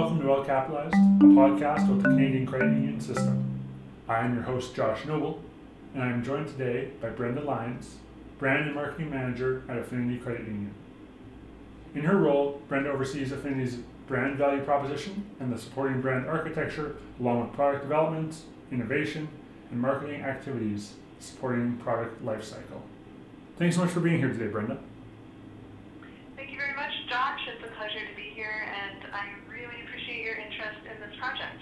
welcome to Well Capitalized, a podcast with the Canadian credit union system. I am your host, Josh Noble, and I am joined today by Brenda Lyons, Brand and Marketing Manager at Affinity Credit Union. In her role, Brenda oversees Affinity's brand value proposition and the supporting brand architecture, along with product development, innovation, and marketing activities supporting product lifecycle. Thanks so much for being here today, Brenda. Thank you very much, Josh. It's a pleasure to be here, and I really appreciate your interest in this project.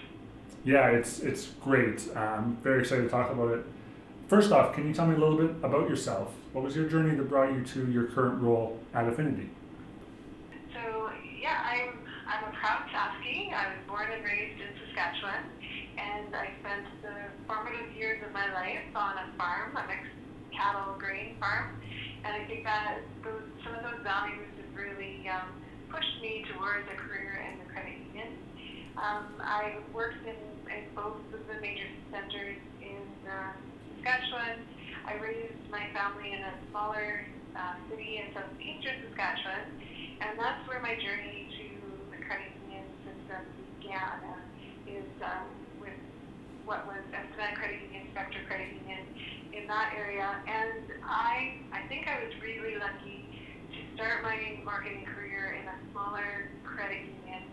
Yeah, it's it's great. I'm very excited to talk about it. First off, can you tell me a little bit about yourself? What was your journey that brought you to your current role at Affinity? So yeah, I'm I'm a proud Saski. I was born and raised in Saskatchewan, and I spent the formative years of my life on a farm, a mixed cattle grain farm, and I think that those, some of those values have really um, pushed me towards a career in the credit union. Um, I worked in, in both of the major centers in uh, Saskatchewan. I raised my family in a smaller uh, city in southeastern Saskatchewan, and that's where my journey to the credit union system began. Uh, is um, with what was Estevan Credit Union, Spectra Credit Union, in that area. And I, I think I was really lucky to start my marketing career in a smaller credit union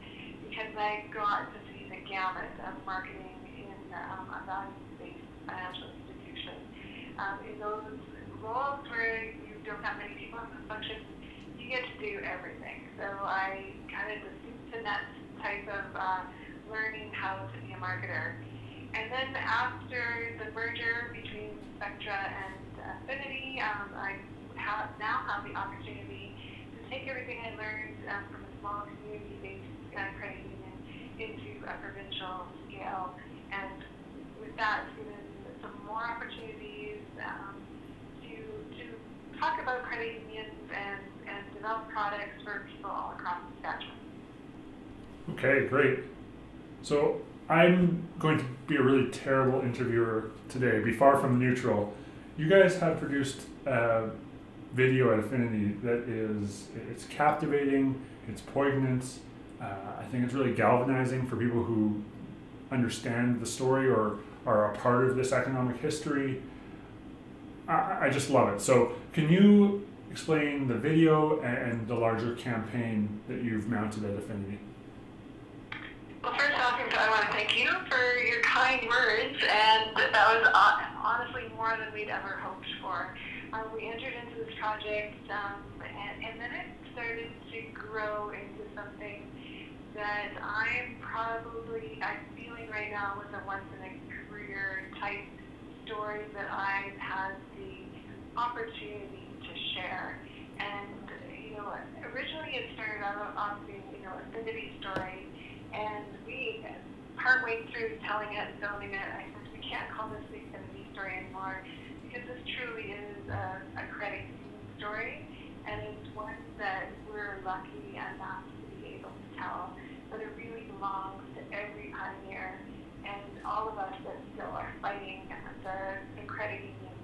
because I got to see the gamut of marketing in um, a value-based financial institution. Um, in those roles where you don't have many people in those functions, you get to do everything. So I kind of the soup to nuts type of uh, learning how to be a marketer. And then after the merger between Spectra and Affinity, um, I have, now have the opportunity to take everything I learned um, from a small community-based credit union into a provincial scale. And with that, given some more opportunities um, to, to talk about credit unions and, and develop products for people all across the Saskatchewan. Okay, great. So I'm going to be a really terrible interviewer today, be far from neutral. You guys have produced a video at Affinity that is it's captivating, it's poignant. Uh, I think it's really galvanizing for people who understand the story or are a part of this economic history. I, I just love it. So, can you explain the video and the larger campaign that you've mounted at Affinity? Well, first off, I want to thank you for your kind words, and that was honestly more than we'd ever hoped for. Um, we entered into this project, um, and, and then it started to grow into something that I'm probably I'm feeling right now was a once in a career type story that I've had the opportunity to share. And you know, originally it started out off being you know affinity story and we, partway through telling it filming it, I said, can't call this the Affinity story anymore because this truly is a, a credit story. And it's one that we're lucky enough to be able to tell. But it really belongs to every pioneer and all of us that still are fighting the, the credit union,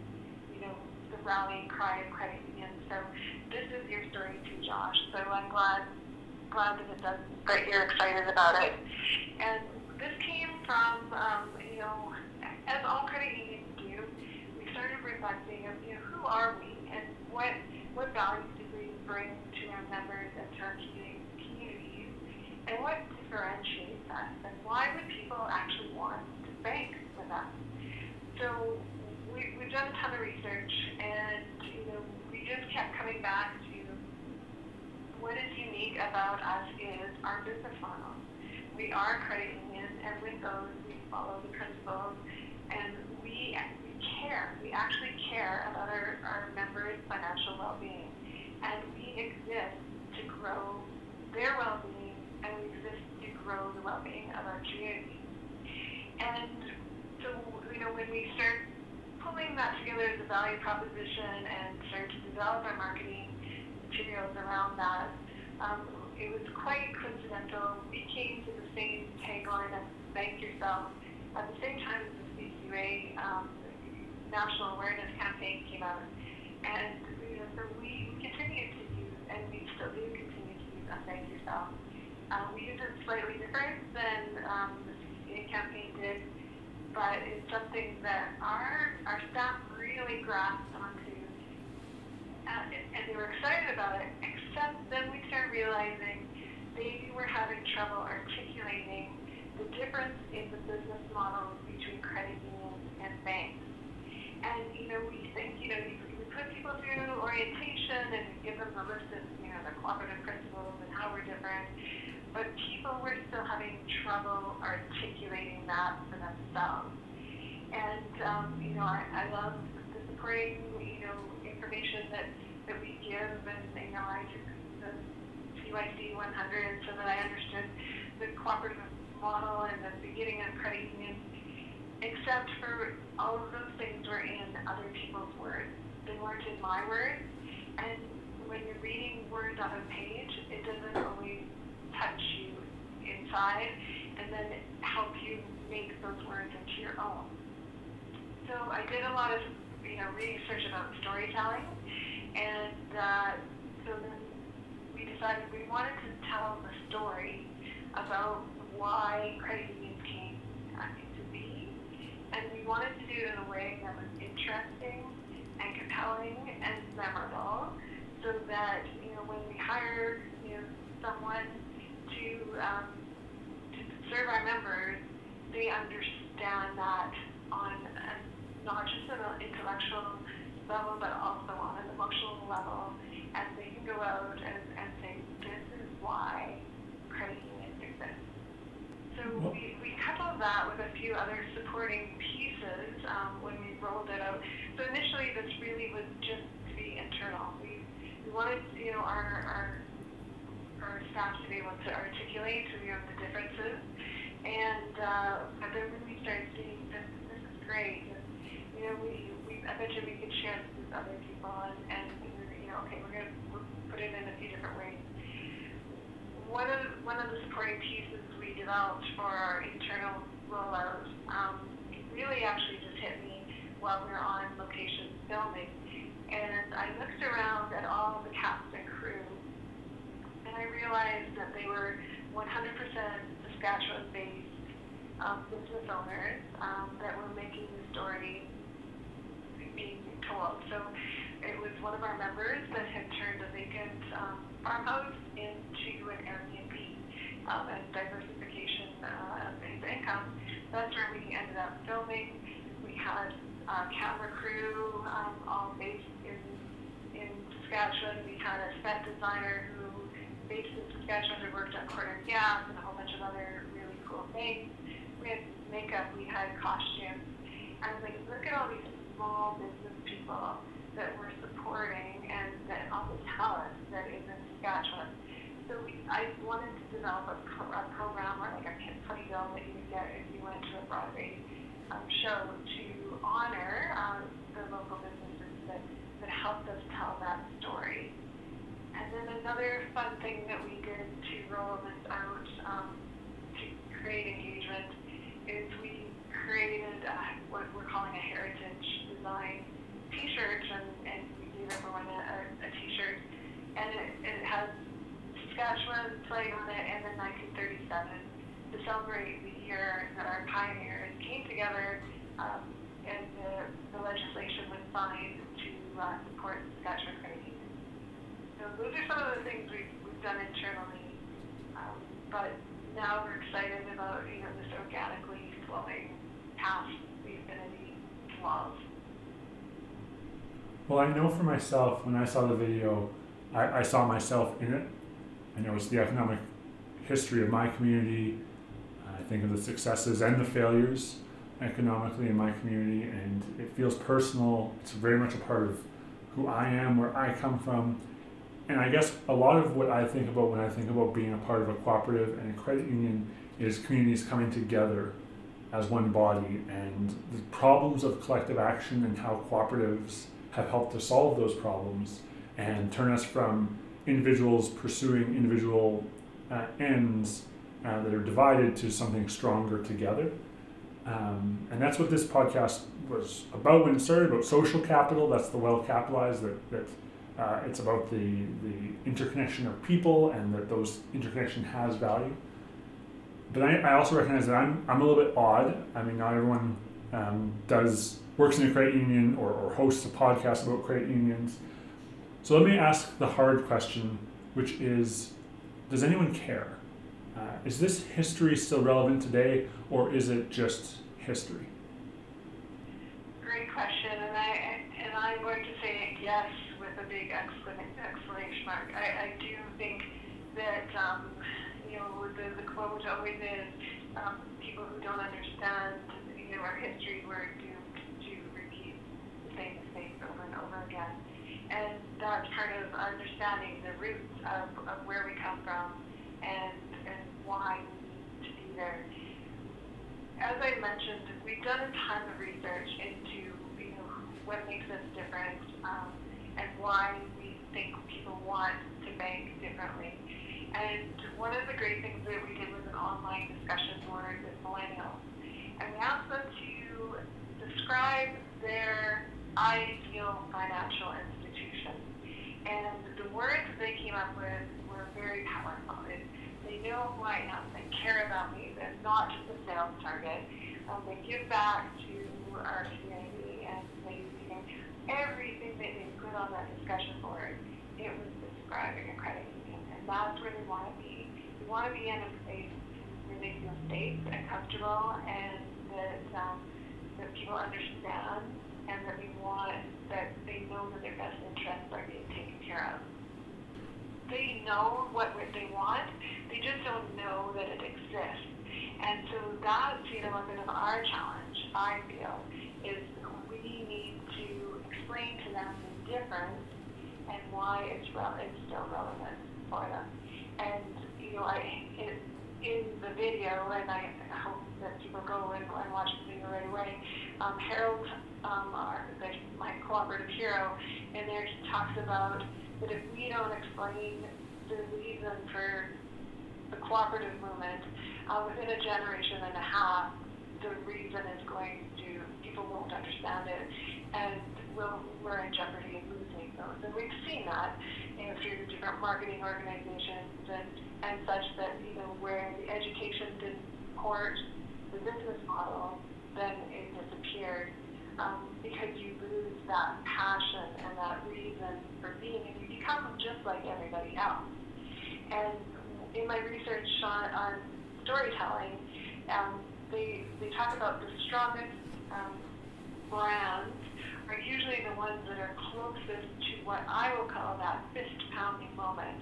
you know, the rallying cry of credit union. So this is your story too, Josh. So I'm glad glad that it does, that you're excited about it. And this came from, um, you know, as all credit unions do, we started reflecting of, you know, who are we and what what values do we bring to our members and to our communities, and what differentiates us, and why would people actually want to bank with us? So we, we've done a ton of research, and you know, we just kept coming back to what is unique about us is our business model. We are a credit union, and with those, we follow the principles, and we, care. We actually care about our, our members' financial well-being, and we exist to grow their well-being, and we exist to grow the well-being of our community. And so, you know, when we start pulling that together as a value proposition and start to develop our marketing materials around that, um, it was quite coincidental. We came to the same tagline as Bank Yourself at the same time as the CCUA um, National Awareness Campaign came out. And you know, so we continued to use, and we still do continue to use Bank Yourself. Uh, we did it slightly different than um, the CCA campaign did, but it's something that our our staff really grasped onto, uh, and they were excited about it. Except then we started realizing they were having trouble articulating the difference in the business models between credit unions and banks. And you know, we think you know we put people through orientation and give them the list of you know the cooperative principles and how we're different but people were still having trouble articulating that for themselves. And um, you know, I, I love the supporting you know information that that we give, and you know, I took the CYC 100 so that I understood the cooperative model and the beginning of credit union. Except for all of those things were in other people's words; they weren't in my words. And when you're reading words on a page, it doesn't always touch you inside and then help you make those words into your own. So I did a lot of you know research about storytelling, and uh, so then we decided we wanted to tell the story about why credit unions came to be, and we wanted to do it in a way that was interesting and compelling and memorable, so that you know when we hire you know someone to um, to serve our members, they understand that on a, not just an intellectual level, but also on an emotional level, and they can go out and, and say, this is why exist. So we, we coupled that with a few other supporting pieces um, when we rolled it out. So initially, this really was just to be internal. We, we wanted, you know, our, our our staff to be able to articulate to you know the differences. And uh, but then when we started seeing this, this is great. And, you know, we, we I bet you we could share this with other people, and, and you know, okay, we're gonna we'll put it in a few different ways. One of one of the supporting pieces we developed for our internal rollout um, really actually just hit me while we were on location filming, and I looked around at all the cast and crew and I realized that they were 100% Saskatchewan-based um, business owners um, that were making the story being told. So one of our members that had turned a vacant um, farmhouse into an Airbnb um, and diversification uh, of his income. That's where we ended up filming. We had a camera crew um, all based in in Saskatchewan. We had a set designer who based in Saskatchewan that worked on Corner Gas and a whole bunch of other really cool things. We had makeup, we had costumes. And like, look at all these small business people that we're supporting and that all the talent that is in Saskatchewan. So we, I wanted to develop a, pro, a program or like a playbill that you would get if you went to a Broadway um, show to honor um, the local businesses that, that helped us tell that story. And then another fun thing that we did to roll this out um, to create engagement is we created uh, what we're calling a heritage design T-shirt, and, and we gave everyone a, a, a T-shirt, and it, it has Saskatchewan flag on it, and then 1937 to celebrate the year that our pioneers came together um, and the, the legislation was signed to uh, support Saskatchewan credit so those are some of the things we've, we've done internally. Um, but now we're excited about, you know, this organically flowing past the affinity laws. Well, I know for myself, when I saw the video, I, I saw myself in it. I know it's the economic history of my community. Uh, I think of the successes and the failures economically in my community, and it feels personal. It's very much a part of who I am, where I come from, and I guess a lot of what I think about when I think about being a part of a cooperative and a credit union is communities coming together as one body and the problems of collective action and how cooperatives have helped to solve those problems and turn us from individuals pursuing individual uh, ends uh, that are divided to something stronger together. Um, and that's what this podcast was about when it started about social capital. That's the well capitalized that, that Uh, it's about the, the interconnection of people and that those interconnection has value. But I, I also recognize that I'm, I'm a little bit odd. I mean, not everyone um, does works in a credit union or, or hosts a podcast about credit unions. So let me ask the hard question, which is, does anyone care? Uh, is this history still relevant today, or is it just history? Great question, and I and I'm going to say yes with a big exclamation mark. I, I do think that um, you know the, the quote always is um, people who don't understand you know our history were doomed to repeat the same mistakes over and over again, and that's part of understanding the roots of, of where we come from and and why we need to be there. As I mentioned, we've done a ton of research into you know what makes us different um, and why we think people want to bank differently. And one of the great things that we did was an online discussion board with millennials, and we asked them to describe their ideal financial institution. And the words they came up with were very powerful. It, they know who I am. They care about me. They're not just a sales target. Um, they give back to our community, and they, you everything that they put on that discussion board, it was describing a credit union, and that's where they want to be. We want to be in a place feel safe and comfortable, and that um, that people understand, and that we want that they know that their best interests are being taken care of they know what they want, they just don't know that it exists. And so that's, you know, a bit of our challenge, I feel, is we need to explain to them the difference and why it's, re- it's still relevant for them. And, you know, I, it, in the video, and I hope that people go and, and watch the video right away, um, Harold, um, our, the, my cooperative hero, in there he talks about that if we don't explain the reason for the cooperative movement, uh, within a generation and a half, the reason is going to, people won't understand it, and we'll, we're in jeopardy of losing those. And we've seen that different marketing organizations and, and such that, you know, where the education didn't support the business model, then it disappeared um, because you lose that passion and that reason for being, and you become just like everybody else. And in my research on, on storytelling, um, they, they talk about the strongest um, brands are usually the ones that are closest what I will call that fist pounding moment.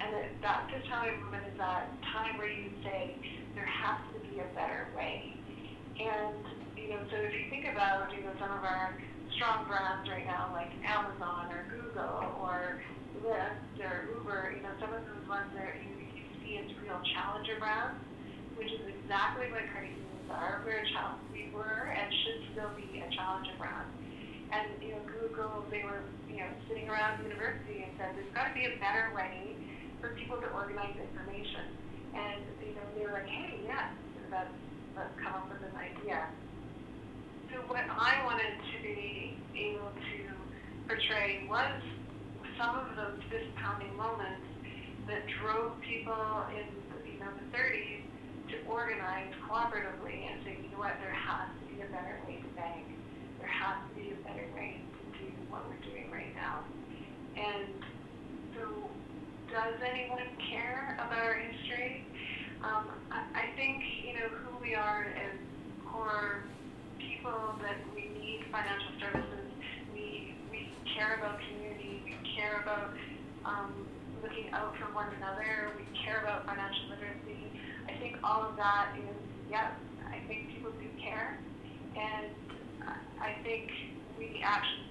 And that, that fist pounding moment is that time where you say, there has to be a better way. And you know, so if you think about, you know, some of our strong brands right now, like Amazon or Google or Lyft or Uber, you know, some of those ones that you, you see as real challenger brands, which is exactly what unions are. We're a challenge, we were and should still be a challenger brand. And you know, Google, they were you know sitting around the university and said there's got to be a better way for people to organize information. And you know, they were like, hey, yeah, that's let's come up with an idea so what I wanted to be able to portray was some of those fist pounding moments that drove people in you know the 30s to organize cooperatively and say, you know what, there has to be a better way to bank. There has to be a better way to do what we're doing right now. And so, does anyone care about our history? Um, I, I think you know who we are as core people that we need financial services. We, we care about community. We care about um, looking out for one another. We care about financial literacy. I think all of that is, yes, I think people do care. And I think we actually,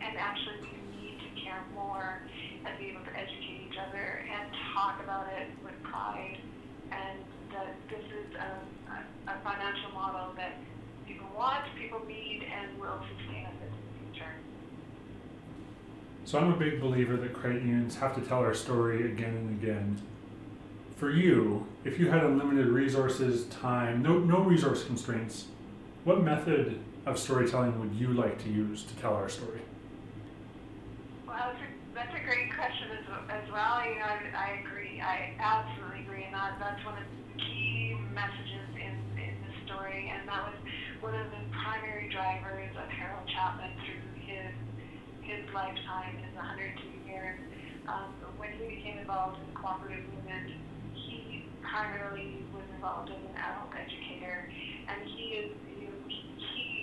and actually we need to care more and be able to educate each other and talk about it with pride and that this is a, a, financial model that people want, people need, and will sustain us into the future. So I'm a big believer that credit unions have to tell our story again and again. For you, if you had unlimited resources, time, no, no resource constraints, what method of storytelling would you like to use to tell our story? Well, that's a, great question as, as well. You know, I, I agree. I absolutely agree, and that, that's one of the key messages in, in the story, and that was one of the primary drivers of Harold Chapman through his his lifetime, his 102 years. Um, when he became involved in the cooperative movement, he primarily was involved as an adult educator, and he is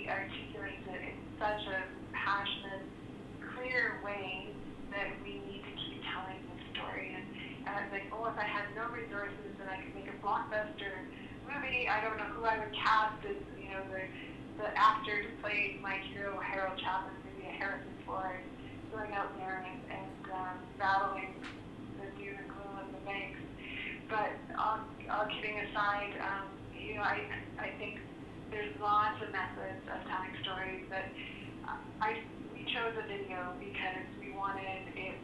articulates it in such a passionate, clear way that we need to keep telling the story. And, and I was like, oh, if I had no resources and I could make a blockbuster movie, I don't know who I would cast as, you know, the the actor who played my hero, Harold Chapman, maybe a Harrison Ford, going out there and, and um, battling the doom and gloom of the banks. But all, all kidding aside, um, you know, I I think there's lots of methods of telling stories that um, I we chose a video because we wanted it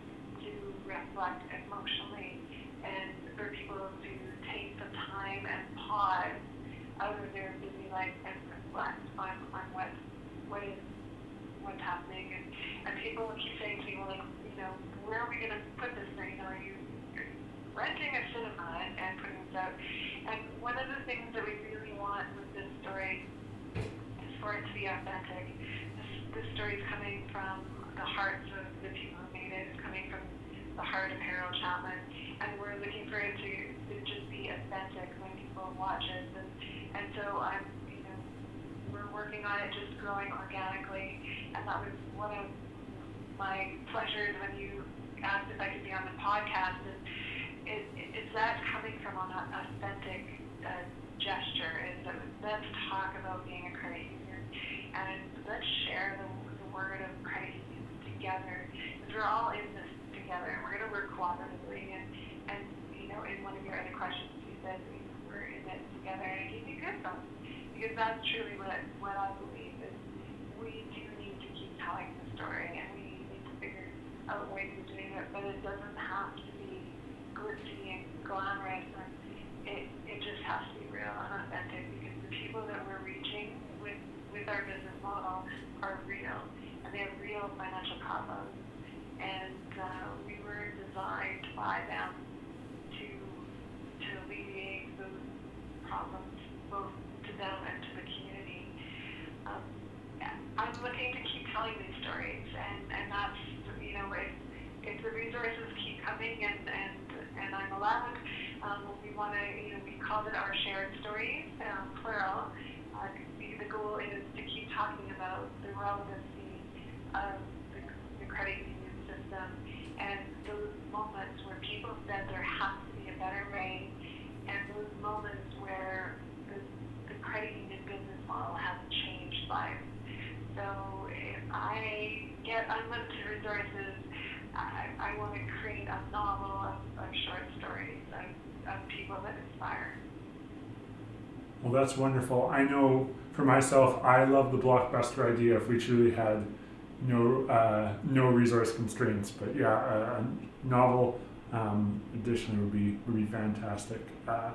to reflect emotionally and for people to take the time and pause out of their busy life and reflect on, on what what is what's happening and, and people keep saying to me, like, you know, where are we gonna put this thing? Are you renting a cinema and, and putting this out? And one of the things that we really want with this story is for it to be authentic. This, this story is coming from the hearts of the people who made it. It's coming from the heart of Harold Chapman, and we're looking for it to, to just be authentic when people watch it. And, and so I'm, you know, we're working on it just growing organically, and that was one of my pleasures when you asked if I could be on the podcast. Is, is, is that coming from an authentic uh, gesture? Is that let's talk about being a credit union, and let's share the, the word of unions together. Because we're all in this together, we're going to work cooperatively. And, and you know, in one of your other questions, you said we're in it together, and I gave you goosebumps because that's truly what what I believe is we do need to keep telling the story, and we need to figure out ways of doing it. But it doesn't have to glamorous, and it it just has to be real and authentic because the people that we're reaching with with our business model are real, and they have real financial problems, and uh, we were designed by them to to alleviate those problems both to them and to the community. Um, I'm looking to keep telling these stories, and, and that's, you know, if, if the resources keep coming and, and, and I'm allowed, we want to, you know, we called it our shared stories, um, plural. Uh, the, goal is to keep talking about the relevancy of the, the credit union system and those moments where people said there has to be a better way, and those moments where the, the credit union business model hasn't changed lives. So if I get unlimited resources, I, I want to create a novel of, of short stories of, of people that inspire. Well, that's wonderful. I know for myself, I love the blockbuster idea if we truly had no uh, no resource constraints. But yeah, a, a novel um, additionally would be would be fantastic. Uh,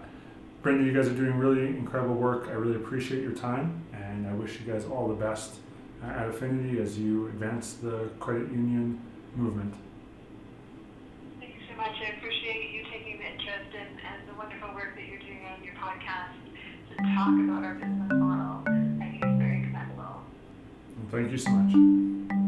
Brenda, you guys are doing really incredible work. I really appreciate your time, and I wish you guys all the best at Affinity as you advance the credit union movement. Thank you so much. I appreciate you taking the interest in, and the wonderful work that you're doing on your podcast to talk about our business model. I think it's very commendable. Well, thank you so much.